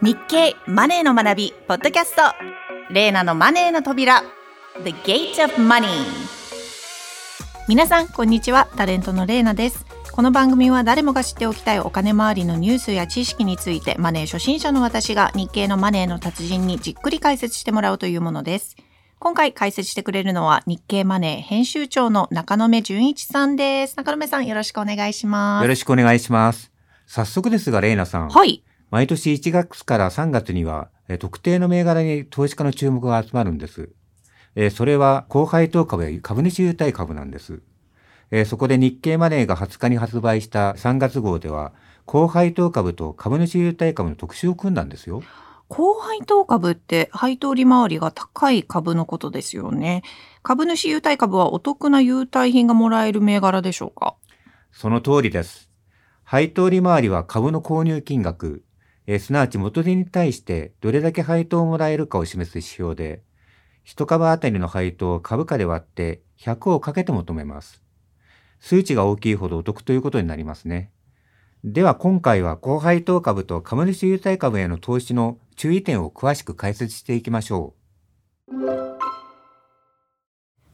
日経マネーの学びポッドキャスト。レーナのマネーの扉。The Gate of Money 皆さんこんにちは。タレントのレーナです。この番組は誰もが知っておきたいお金周りのニュースや知識についてマネー初心者の私が日経のマネーの達人にじっくり解説してもらうというものです。今回解説してくれるのは日経マネー編集長の中野目純一さんです。中野目さんよろしくお願いします。よろしくお願いします。早速ですがレイナさん。はい毎年1月から3月には、特定の銘柄に投資家の注目が集まるんです。それは、高配当株や株主優待株なんです。そこで日経マネーが20日に発売した3月号では、高配当株と株主優待株の特集を組んだんですよ。高配当株って配当利回りが高い株のことですよね。株主優待株はお得な優待品がもらえる銘柄でしょうか？その通りです。配当利回りは株の購入金額、えすなわち元手に対してどれだけ配当をもらえるかを示す指標で、1株当たりの配当を株価で割って100をかけて求めます。数値が大きいほどお得ということになりますね。では今回は高配当株と株主優待株への投資の注意点を詳しく解説していきましょう。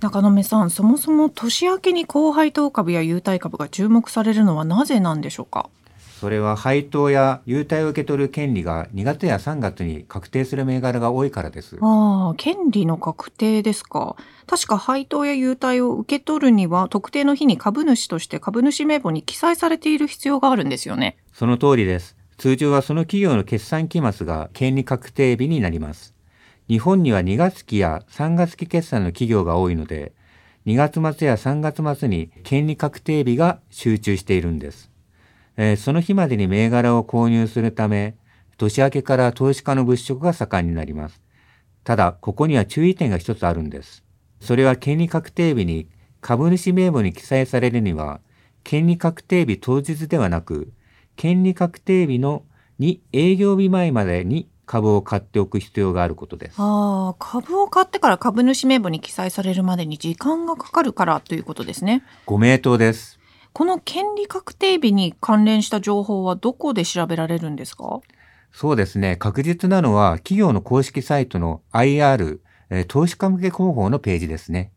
中野目さん、そもそも年明けに高配当株や優待株が注目されるのはなぜなんでしょうか？それは配当や優待を受け取る権利が2月や3月に確定する銘柄が多いからです。ああ、権利の確定ですか。確か配当や優待を受け取るには特定の日に株主として株主名簿に記載されている必要があるんですよね。その通りです。通常はその企業の決算期末が権利確定日になります。日本には2月期や3月期決算の企業が多いので、2月末や3月末に権利確定日が集中しているんです。えー、その日までに銘柄を購入するため、年明けから投資家の物色が盛んになります。ただ、ここには注意点が一つあるんです。それは権利確定日に株主名簿に記載されるには、権利確定日当日ではなく、権利確定日の2営業日前までに株を買っておく必要があることです。ああ、株を買ってから株主名簿に記載されるまでに時間がかかるからということですね。ご名答です。この権利確定日に関連した情報はどこで調べられるんですか？そうですね。確実なのは企業の公式サイトの IR、えー、投資家向け広報のページですね。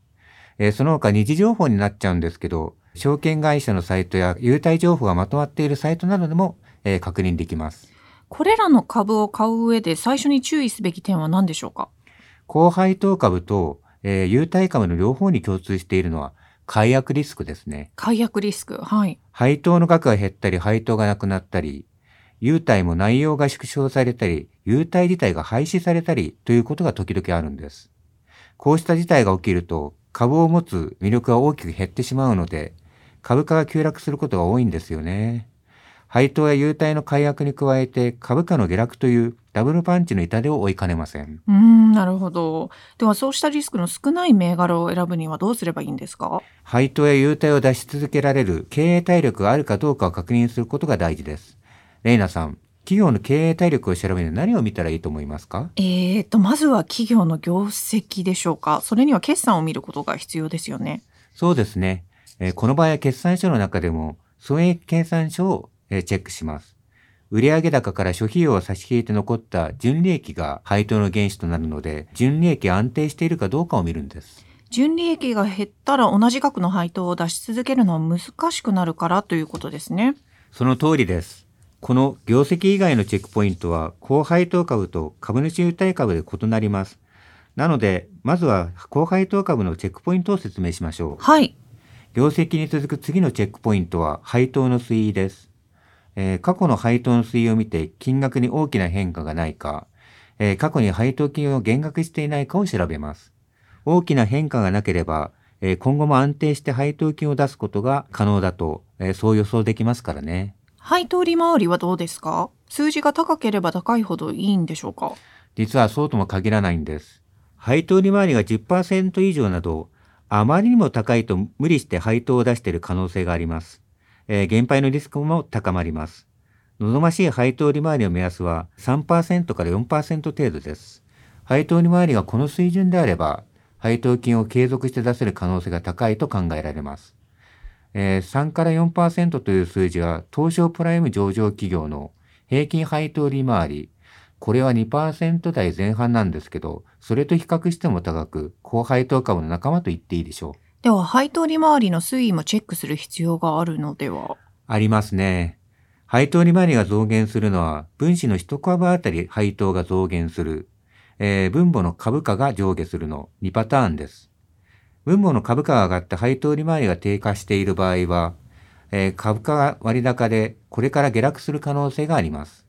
えー、その他二次情報になっちゃうんですけど、証券会社のサイトや優待情報がまとまっているサイトなどでも、えー、確認できます。これらの株を買う上で最初に注意すべき点は何でしょうか？高配当株と、えー、優待株の両方に共通しているのは解約リスクですね。解約リスク。はい。配当の額が減ったり、配当がなくなったり、優待も内容が縮小されたり、優待自体が廃止されたりということが時々あるんです。こうした事態が起きると、株を持つ魅力が大きく減ってしまうので、株価が急落することが多いんですよね。配当や優待の解約に加えて株価の下落というダブルパンチの痛手を追いかねません。うん、なるほど。ではそうしたリスクの少ない銘柄を選ぶにはどうすればいいんですか？配当や優待を出し続けられる経営体力があるかどうかを確認することが大事です。レイナさん、企業の経営体力を調べる何を見たらいいと思いますか？えーと、まずは企業の業績でしょうか。それには決算を見ることが必要ですよね。そうですね。えー、この場合は決算書の中でも、損益計算書をチェックします。売上高から諸費用を差し引いて残った純利益が配当の原資となるので、純利益が安定しているかどうかを見るんです。純利益が減ったら同じ額の配当を出し続けるのは難しくなるからということですね。その通りです。この業績以外のチェックポイントは、高配当株と株主優待株で異なります。なので、まずは高配当株のチェックポイントを説明しましょう。はい。業績に続く次のチェックポイントは配当の推移です。えー、過去の配当の推移を見て金額に大きな変化がないか、えー、過去に配当金を減額していないかを調べます。大きな変化がなければ、えー、今後も安定して配当金を出すことが可能だと、えそう予想できますからね。配当利回りはどうですか？数字が高ければ高いほどいいんでしょうか？実はそうとも限らないんです。配当利回りが10%以上など、あまりにも高いと無理して配当を出している可能性があります。えー、減配のリスクも高まります。望ましい配当利回りの目安は3%から4%程度です。配当利回りがこの水準であれば、配当金を継続して出せる可能性が高いと考えられます。えー、3から4%という数字は東証プライム上場企業の平均配当利回り、これは2%台前半なんですけど、それと比較しても高く、高配当株の仲間と言っていいでしょう。では、配当利回りの推移もチェックする必要があるのでは？ありますね。配当利回りが増減するのは、分子の一株あたり配当が増減する、えー、分母の株価が上下するの2パターンです。分母の株価が上がって配当利回りが低下している場合は、えー、株価が割高でこれから下落する可能性があります。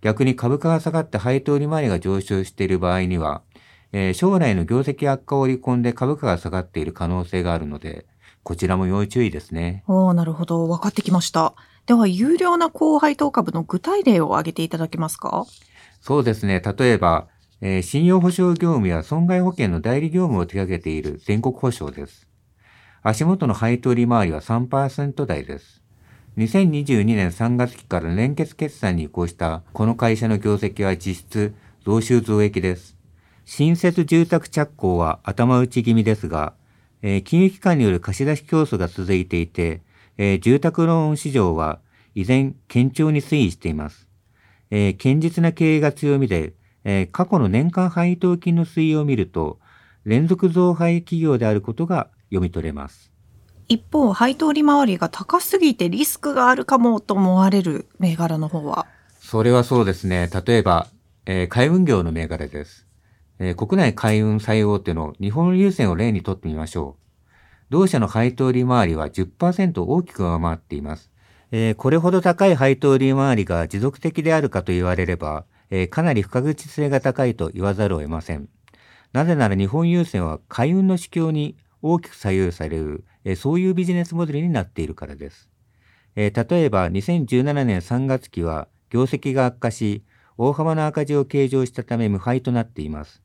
逆に株価が下がって配当利回りが上昇している場合には、えー、将来の業績悪化を織り込んで株価が下がっている可能性があるので、こちらも要注意ですね。おおなるほど。分かってきました。では、有料な高配当株の具体例を挙げていただけますか？そうですね。例えば、えー、信用保証業務や損害保険の代理業務を手掛けている全国保証です。足元の配当利回りは3%台です。2022年3月期から連結決算に移行したこの会社の業績は実質増収増益です。新設住宅着工は頭打ち気味ですが、えー、金融機関による貸し出し競争が続いていて、えー、住宅ローン市場は依然堅調に推移しています。えー、堅実な経営が強みで、え過去の年間配当金の推移を見ると、連続増配企業であることが読み取れます。一方、配当利回りが高すぎてリスクがあるかもと思われる銘柄の方は？それはそうですね。例えば、えー、海運業の銘柄です。えー、国内海運最大手の日本郵船を例にとってみましょう。同社の配当利回りは10%大きく上回っています。えー、これほど高い配当利回りが持続的であるかと言われれば、えかなり不確実性が高いと言わざるを得ません。なぜなら日本郵船は海運の市況に大きく左右される、えそういうビジネスモデルになっているからです。え例えば2017年3月期は業績が悪化し、大幅な赤字を計上したため無敗となっています。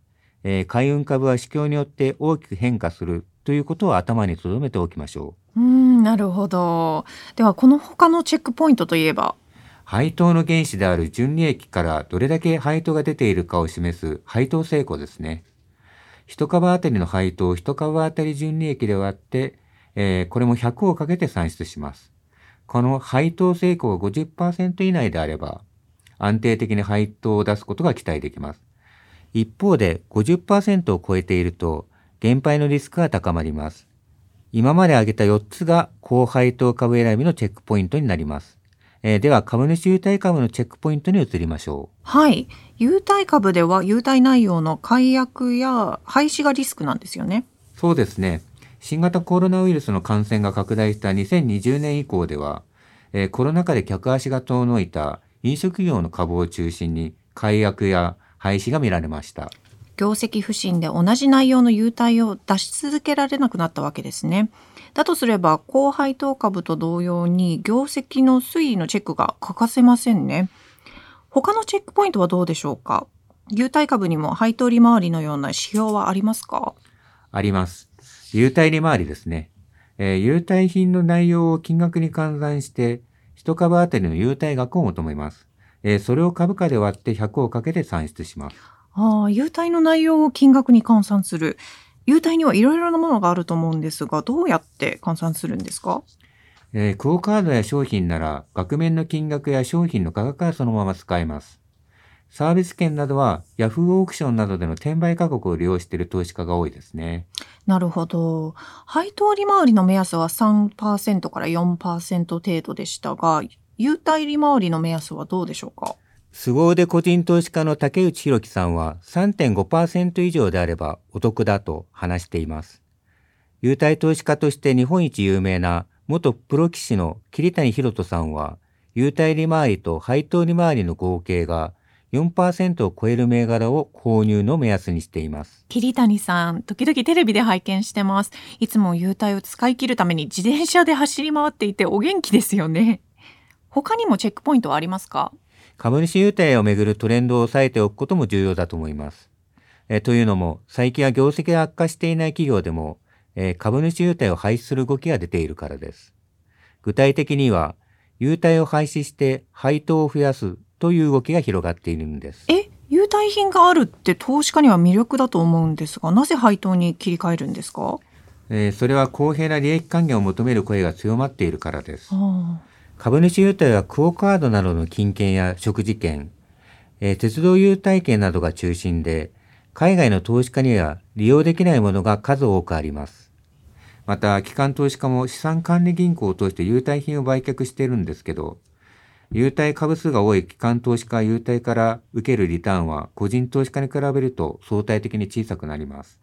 え海運株は市況によって大きく変化するということを頭に留めておきましょう。うんなるほど。ではこの他のチェックポイントといえば？配当の原資である純利益からどれだけ配当が出ているかを示す配当成功ですね。一株当たりの配当を一株当たり純利益で割って、えー、これも100をかけて算出します。この配当成功が50%以内であれば、安定的に配当を出すことが期待できます。一方で50%を超えていると、減配のリスクが高まります。今まで挙げた4つが高配当株選びのチェックポイントになります。えー、では株主優待株のチェックポイントに移りましょう。はい。優待株では優待内容の解約や廃止がリスクなんですよね。そうですね。新型コロナウイルスの感染が拡大した2020年以降では、えー、コロナ禍で客足が遠のいた飲食業の株を中心に解約や廃止が見られました。業績不振で同じ内容の優待を出し続けられなくなったわけですね。だとすれば、高配当株と同様に業績の推移のチェックが欠かせませんね。他のチェックポイントはどうでしょうか？優待株にも配当利回りのような指標はありますか？あります。優待利回りですね。えー、優待品の内容を金額に換算して、一株当たりの優待額を求めます。えー、それを株価で割って100をかけて算出します。ああ、優待の内容を金額に換算する。優待にはいろいろなものがあると思うんですが、どうやって換算するんですか？えー、クオカードや商品なら、額面の金額や商品の価格はそのまま使えます。サービス券などは Yahoo オークションなどでの転売価格を利用している投資家が多いですね。なるほど。配当利回りの目安は3%から4%程度でしたが、優待利回りの目安はどうでしょうか？凄腕個人投資家の竹内弘樹さんは3.5%以上であればお得だと話しています。優待投資家として日本一有名な元プロ棋士の桐谷博人さんは、優待利回りと配当利回りの合計が4%を超える銘柄を購入の目安にしています。桐谷さん、時々テレビで拝見してます。いつも優待を使い切るために自転車で走り回っていてお元気ですよね。他にもチェックポイントはありますか？株主優待をめぐるトレンドを抑えておくことも重要だと思います。えというのも、最近は業績が悪化していない企業でも、え株主優待を廃止する動きが出ているからです。具体的には、優待を廃止して配当を増やすという動きが広がっているんです。え、優待品があるって投資家には魅力だと思うんですが、なぜ配当に切り替えるんですか？えー、それは公平な利益還元を求める声が強まっているからです。株主優待はクオカードなどの金券や食事券、えー鉄道優待券などが中心で、海外の投資家には利用できないものが数多くあります。また、機関投資家も資産管理銀行を通して優待品を売却しているんですけど、優待株数が多い機関投資家優待から受けるリターンは個人投資家に比べると相対的に小さくなります。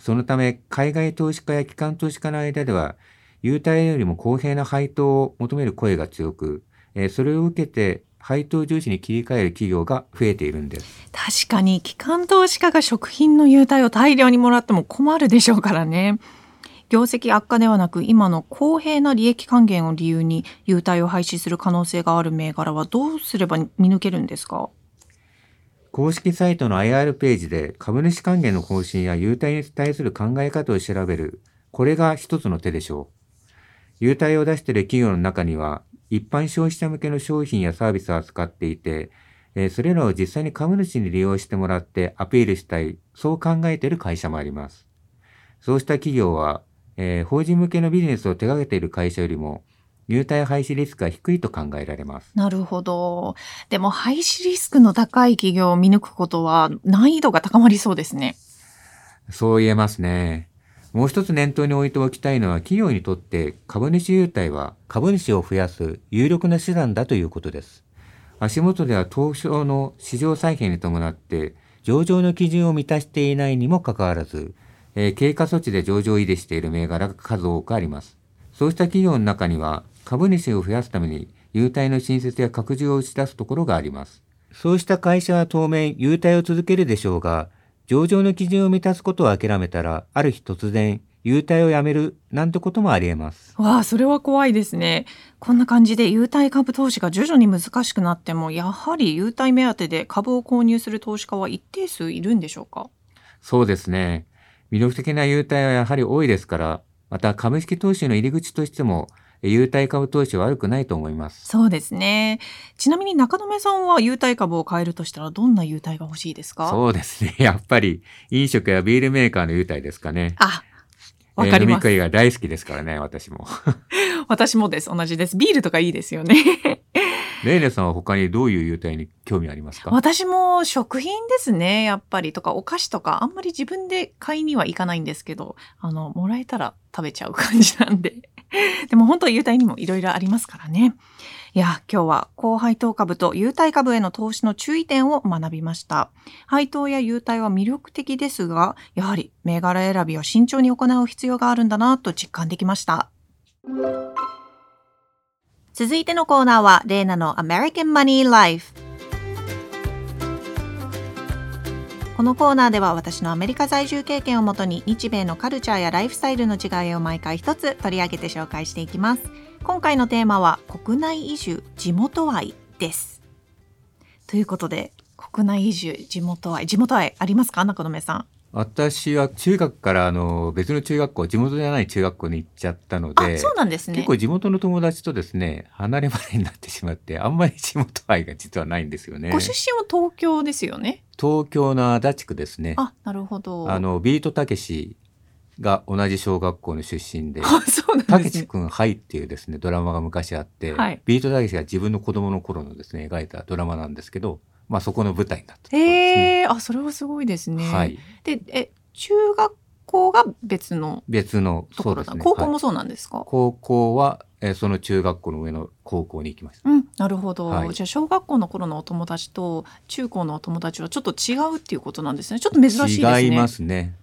そのため、海外投資家や機関投資家の間では、優待よりも公平な配当を求める声が強く、えーそれを受けて配当重視に切り替える企業が増えているんです。確かに機関投資家が食品の優待を大量にもらっても困るでしょうからね。業績悪化ではなく今の公平な利益還元を理由に優待を廃止する可能性がある銘柄はどうすれば見抜けるんですか？公式サイトの IR ページで株主還元の方針や優待に対する考え方を調べる。これが一つの手でしょう。優待を出している企業の中には、一般消費者向けの商品やサービスを扱っていて、えーそれらを実際に株主に利用してもらってアピールしたい、そう考えている会社もあります。そうした企業は、えー法人向けのビジネスを手掛けている会社よりも、優待廃止リスクが低いと考えられます。なるほど。でも廃止リスクの高い企業を見抜くことは難易度が高まりそうですね。そう言えますね。もう一つ念頭に置いておきたいのは企業にとって株主優待は株主を増やす有力な手段だということです。足元では東証の市場再編に伴って上場の基準を満たしていないにもかかわらず、えー経過措置で上場を維持している銘柄が数多くあります。そうした企業の中には株主を増やすために優待の新設や拡充を打ち出すところがあります。そうした会社は当面優待を続けるでしょうが、上場の基準を満たすことを諦めたら、ある日突然、優待をやめるなんてこともあり得ます。わあ、それは怖いですね。こんな感じで優待株投資が徐々に難しくなっても、やはり優待目当てで株を購入する投資家は一定数いるんでしょうか？そうですね。魅力的な優待はやはり多いですから、また株式投資の入り口としても、優待株投資は悪くないと思います。そうですね。ちなみに中留さんは優待株を買えるとしたらどんな優待が欲しいですか？そうですね。やっぱり飲食やビールメーカーの優待ですかね。あ、わかります。えー飲み食いが大好きですからね、私も。私もです。同じです。ビールとかいいですよね。レイネさんは他にどういう優待に興味ありますか？私も食品ですね、やっぱり。とか、お菓子とか、あんまり自分で買いには行かないんですけど、あの、もらえたら食べちゃう感じなんで。でも本当優待にもいろいろありますからね。いや、今日は高配当株と優待株への投資の注意点を学びました。配当や優待は魅力的ですが、やはり銘柄選びを慎重に行う必要があるんだなと実感できました。続いてのコーナーは、レーナの American Money Life。このコーナーでは私のアメリカ在住経験をもとに日米のカルチャーやライフスタイルの違いを毎回一つ取り上げて紹介していきます。今回のテーマは国内移住地元愛です。ということで国内移住地元愛地元愛ありますか？中留さん。私は中学からあの別の中学校、地元じゃない中学校に行っちゃったので、あそうなんですね結。構地元の友達とですね、離れ離れになってしまって、あんまり地元愛が実はないんですよね。ご出身は東京ですよね？東京の足立区ですね。あなるほど。あの、ビートたけしが同じ小学校の出身で、たけ。しくんはいっていうですね、ドラマが昔あって、はいビートたけしが自分の子供の頃のですね、描いたドラマなんですけど、まあそこの舞台になったとね。へえあそれはすごいですね。はい。でえ中学校が別の別の、ところだ。そうですね。はい高校もそうなんですか？高校は、えーその中学校の上の高校に行きました。うん、なるほど、はいじゃあ小学校の頃のお友達と中高のお友達はちょっと違うっていうことなんですねちょっと珍しいですね違いますね。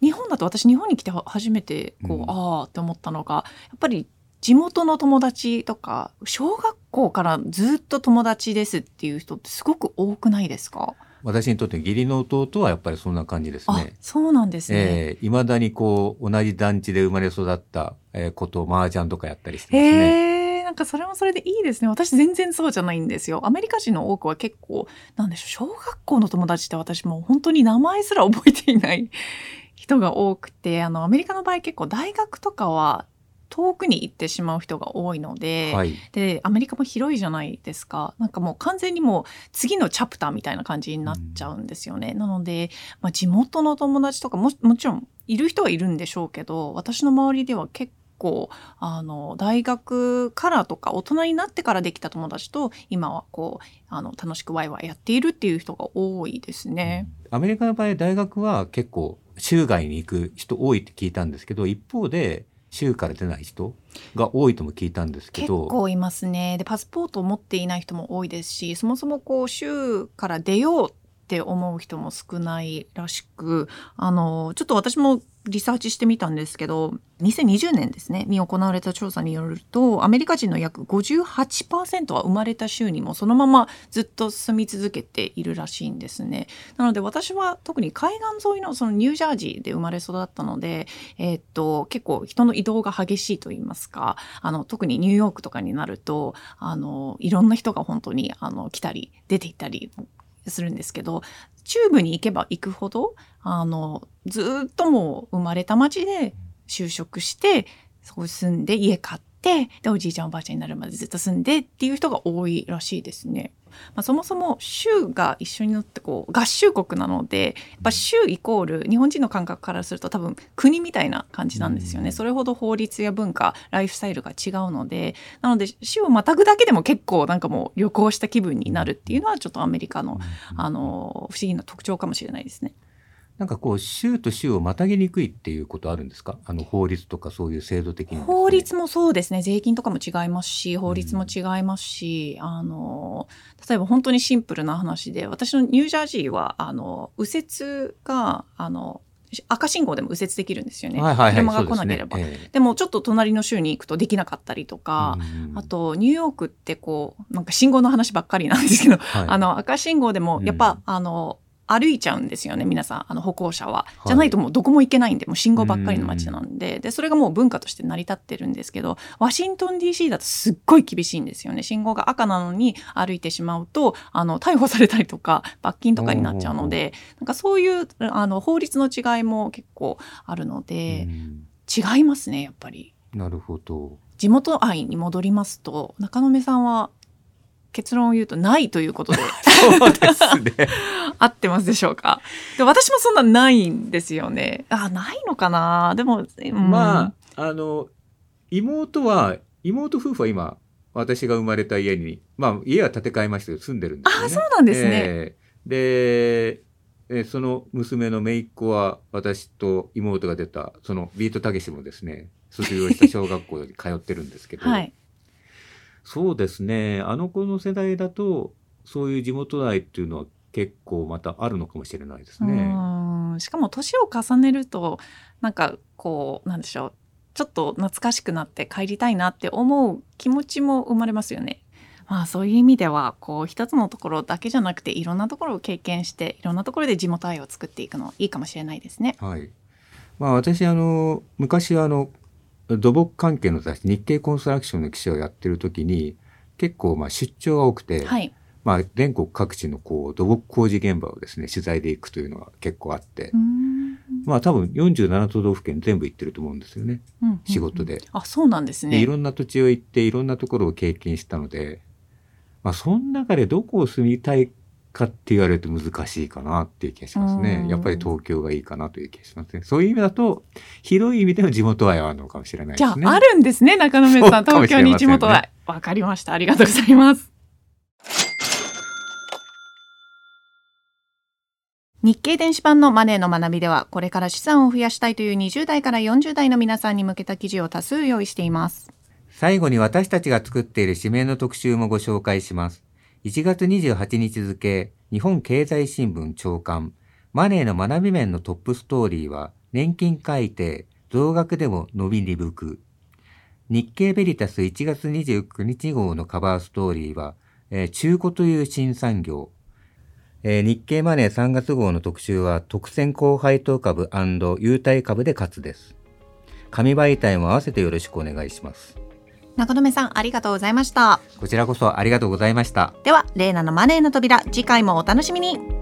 日本だと私日本に来て初めてこう、うんああって思ったのがやっぱり地元の友達とか小学校からずっと友達ですっていう人ってすごく多くないですか、私にとって義理の弟はやっぱりそんな感じですあね。そうなんですね、えー、未だにこう、同じ団地で生まれ育った、えー、子と麻雀とかやったりしてますね。なんかそれもそれでいいですね。私全然そうじゃないんですよ。アメリカ人の多くは結構、なんでしょう、小学校の友達って私もう本当に名前すら覚えていない人が多くて、あの、アメリカの場合結構大学とかは遠くに行ってしまう人が多いので、はい。で、アメリカも広いじゃないですか。なんかもう完全にもう次のチャプターみたいな感じになっちゃうんですよね。なので、まあ、地元の友達とかももちろんいる人はいるんでしょうけど、私の周りでは結構あの大学からとか大人になってからできた友達と今はこうあの楽しくワイワイやっているっていう人が多いですね。アメリカの場合大学は結構州外に行く人多いって聞いたんですけど一方で州から出ない人が多いとも聞いたんですけ結ど構いますね。でパスポートを持っていない人も多いですしそもそもこう州から出ようって思う人も少ないらしくあのちょっと私もリサーチしてみたんですけど2020年ですねに行われた調査によるとアメリカ人の約58%は生まれた州にもそのままずっと住み続けているらしいんですね。なので私は特に海岸沿いのそのニュージャージーで生まれ育ったので、えーっと結構人の移動が激しいと言いますかあの特にニューヨークとかになるとあのいろんな人が本当にあの来たり出て行ったりするんですけど中部に行けば行くほどあのずっともう生まれた町で就職してそこに住んで家買ってでおじいちゃんおばあちゃんになるまでずっと住んでっていう人が多いらしいですね。まあ、そもそも州が一緒になってこう合衆国なのでやっぱ州イコール日本人の感覚からすると多分国みたいな感じなんですよね、うんそれほど法律や文化ライフスタイルが違うのでなので州をまたぐだけでも結構なんかもう旅行した気分になるっていうのはちょっとアメリカのあの不思議な特徴かもしれないですね。なんかこう州と州をまたぎにくいっていうことあるんですか？あの法律とかそういう制度的にね、法律もそうですね。税金とかも違いますし法律も違いますし、あの例えば本当にシンプルな話で私のニュージャージーはあの右折があの赤信号でも右折できるんですよね、はいはいはい車が来なければ。ですねえ。でもちょっと隣の州に行くとできなかったりとえか、うんあとニューヨークってこうなんか信号の話ばっかりなんですけど、はい。あの赤信号でもやっぱ、うんあの歩いちゃうんですよね皆さん。あの歩行者は、い。じゃないともうどこも行けないんでもう信号ばっかりの街なんで,、でそれがもう文化として成り立ってるんですけどワシントン DC だとすっごい厳しいんですよね。信号が赤なのに歩いてしまうとあの逮捕されたりとか罰金とかになっちゃうのでなんかそういうあの法律の違いも結構あるので、うん。違いますねやっぱり。なるほど。地元愛に戻りますと中野目さんは結論を言うとないということで。そうですね。合ってますでしょうか？で私もそんなないんですよね。あないのかな？でも、うん。まああの妹は妹夫婦は今私が生まれた家にまあ家は建て替えましたけど住んでるんですよね。あそうなんですね、ええ。でえその娘の姪っ子は私と妹が出たそのビートたけしもですね卒業した小学校に通ってるんですけど、はいそうですねあの子の世代だとそういう地元愛っていうのは結構またあるのかもしれないですね。うんしかも年を重ねるとなんかこうなんでしょうちょっと懐かしくなって帰りたいなって思う気持ちも生まれますよね。まあそういう意味ではこう一つのところだけじゃなくていろんなところを経験していろんなところで地元愛を作っていくのいいかもしれないですね。はい。まあ私あの昔あの土木関係の雑誌日経コンストラクションの記者をやってる時に結構まあ出張が多くて、はい。まあ全国各地のこう土木工事現場をですね取材で行くというのが結構あって、まあ多分47都道府県全部行ってると思うんですよねうんうんうん仕事で。あそうなんですね。でいろんな土地を行っていろんなところを経験したので、まあその中でどこを住みたいかって言われると難しいかなっていう気がしますうん。ねやっぱり東京がいいかなという気がしますね。そういう意味だと広い意味での地元愛はあるのかもしれないじゃですね。ああるんですね中野目さん東京に地元はわかりましたありがとうございます日経電子版のマネーの学びではこれから資産を増やしたいという20代から40代の皆さんに向けた記事を多数用意しています最後に私たちが作っている紙面の特集もご紹介します。1月28日付、日本経済新聞長官、マネーの学び面のトップストーリーは、年金改定、増額でも伸び鈍く。日経ベリタス1月29日号のカバーストーリーは、えー中古という新産業。えー日経マネー3月号の特集は、特選高配当株優待株で勝つです。紙媒体も合わせてよろしくお願いします。中野目さんありがとうございましたこちらこそありがとうございました。ではレイナのマネーの扉次回もお楽しみに